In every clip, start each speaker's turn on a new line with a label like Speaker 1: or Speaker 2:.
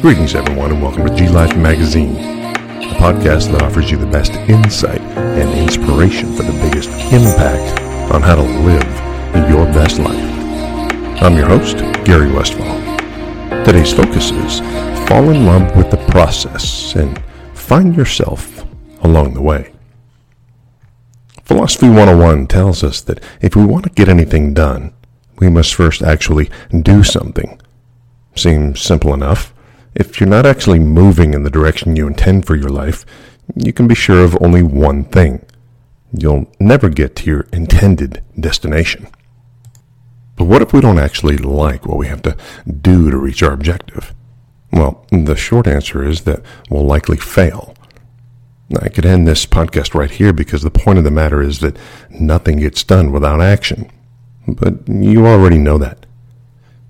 Speaker 1: Greetings, everyone, and welcome to G Life Magazine, a podcast that offers you the best insight and inspiration for the biggest impact on how to live your best life. I'm your host, Gary Westfall. Today's focus is fall in love with the process and find yourself along the way. Philosophy 101 tells us that if we want to get anything done, we must first actually do something. Seems simple enough. If you're not actually moving in the direction you intend for your life, you can be sure of only one thing. You'll never get to your intended destination. But what if we don't actually like what we have to do to reach our objective? Well, the short answer is that we'll likely fail. I could end this podcast right here because the point of the matter is that nothing gets done without action. But you already know that.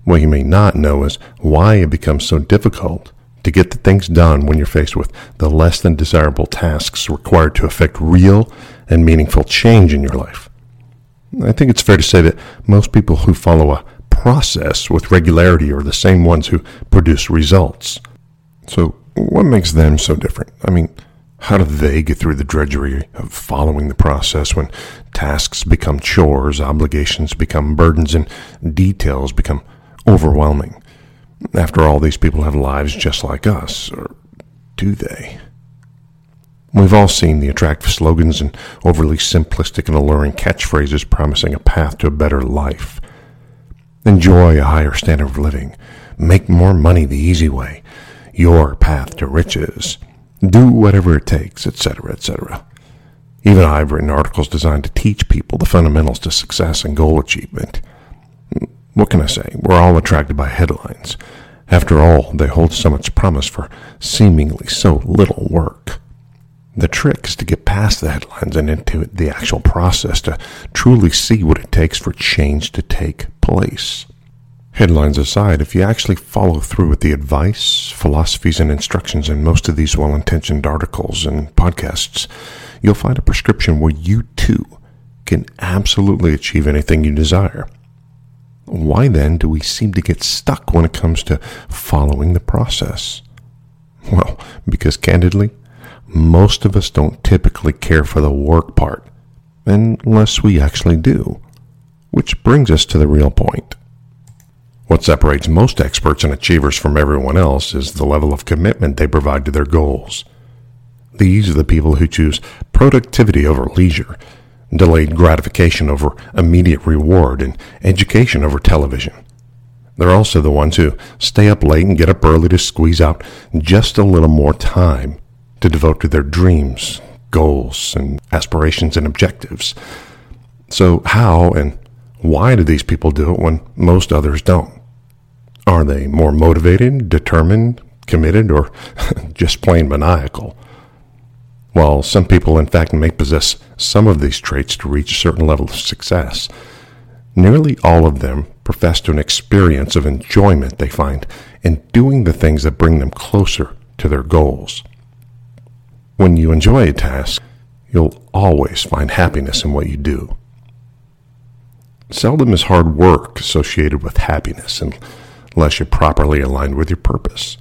Speaker 1: What you may not know is why it becomes so difficult to get the things done when you're faced with the less than desirable tasks required to effect real and meaningful change in your life. I think it's fair to say that most people who follow a process with regularity are the same ones who produce results. So, what makes them so different? I mean, how do they get through the drudgery of following the process when tasks become chores, obligations become burdens, and details become overwhelming? After all, these people have lives just like us, or do they? We've all seen the attractive slogans and overly simplistic and alluring catchphrases promising a path to a better life. Enjoy a higher standard of living. Make more money the easy way. Your path to riches do whatever it takes, etc., etc. Even I've written articles designed to teach people the fundamentals to success and goal achievement. What can I say? We're all attracted by headlines. After all, they hold so much promise for seemingly so little work. The trick is to get past the headlines and into the actual process to truly see what it takes for change to take place. Headlines aside, if you actually follow through with the advice, philosophies, and instructions in most of these well intentioned articles and podcasts, you'll find a prescription where you too can absolutely achieve anything you desire. Why then do we seem to get stuck when it comes to following the process? Well, because candidly, most of us don't typically care for the work part, unless we actually do. Which brings us to the real point. What separates most experts and achievers from everyone else is the level of commitment they provide to their goals. These are the people who choose productivity over leisure, delayed gratification over immediate reward, and education over television. They're also the ones who stay up late and get up early to squeeze out just a little more time to devote to their dreams, goals, and aspirations and objectives. So, how and why do these people do it when most others don't? Are they more motivated, determined, committed, or just plain maniacal? While some people, in fact, may possess some of these traits to reach a certain level of success, nearly all of them profess to an experience of enjoyment they find in doing the things that bring them closer to their goals. When you enjoy a task, you'll always find happiness in what you do. Seldom is hard work associated with happiness, unless you're properly aligned with your purpose.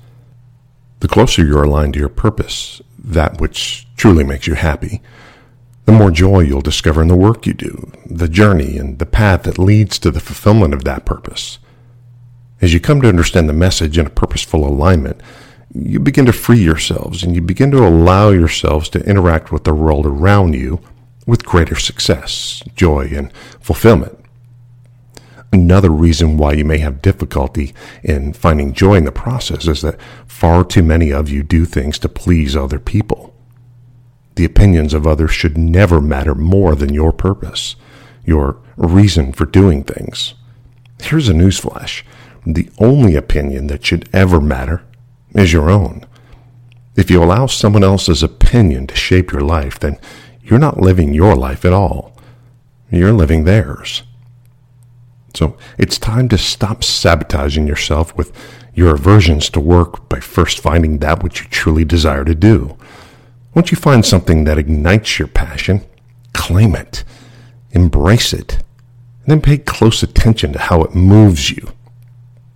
Speaker 1: The closer you're aligned to your purpose, that which truly makes you happy, the more joy you'll discover in the work you do, the journey, and the path that leads to the fulfillment of that purpose. As you come to understand the message in a purposeful alignment, you begin to free yourselves and you begin to allow yourselves to interact with the world around you with greater success, joy, and fulfillment. Another reason why you may have difficulty in finding joy in the process is that far too many of you do things to please other people. The opinions of others should never matter more than your purpose, your reason for doing things. Here's a newsflash the only opinion that should ever matter is your own. If you allow someone else's opinion to shape your life, then you're not living your life at all. You're living theirs. So it's time to stop sabotaging yourself with your aversions to work by first finding that which you truly desire to do. Once you find something that ignites your passion, claim it, embrace it, and then pay close attention to how it moves you.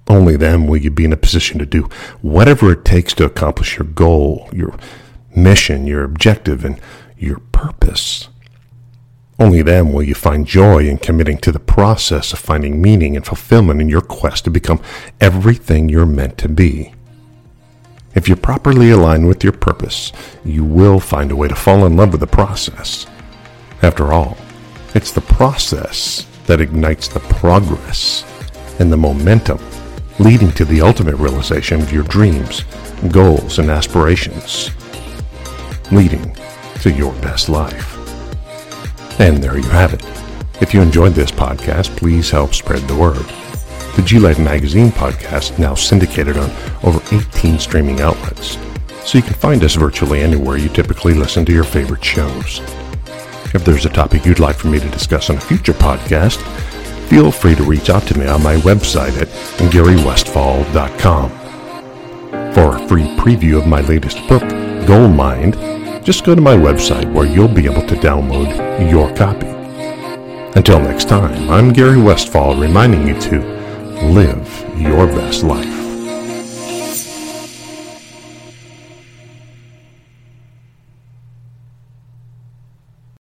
Speaker 1: Only then will you be in a position to do whatever it takes to accomplish your goal, your mission, your objective, and your purpose. Only then will you find joy in committing to the process of finding meaning and fulfillment in your quest to become everything you're meant to be. If you're properly align with your purpose, you will find a way to fall in love with the process. After all, it's the process that ignites the progress and the momentum leading to the ultimate realization of your dreams, goals, and aspirations, leading to your best life. And there you have it. If you enjoyed this podcast, please help spread the word. The G-Life Magazine podcast now syndicated on over 18 streaming outlets, so you can find us virtually anywhere you typically listen to your favorite shows. If there's a topic you'd like for me to discuss on a future podcast, feel free to reach out to me on my website at garywestfall.com. For a free preview of my latest book, Goal Mind, just go to my website where you'll be able to download your copy. Until next time, I'm Gary Westfall reminding you to live your best life.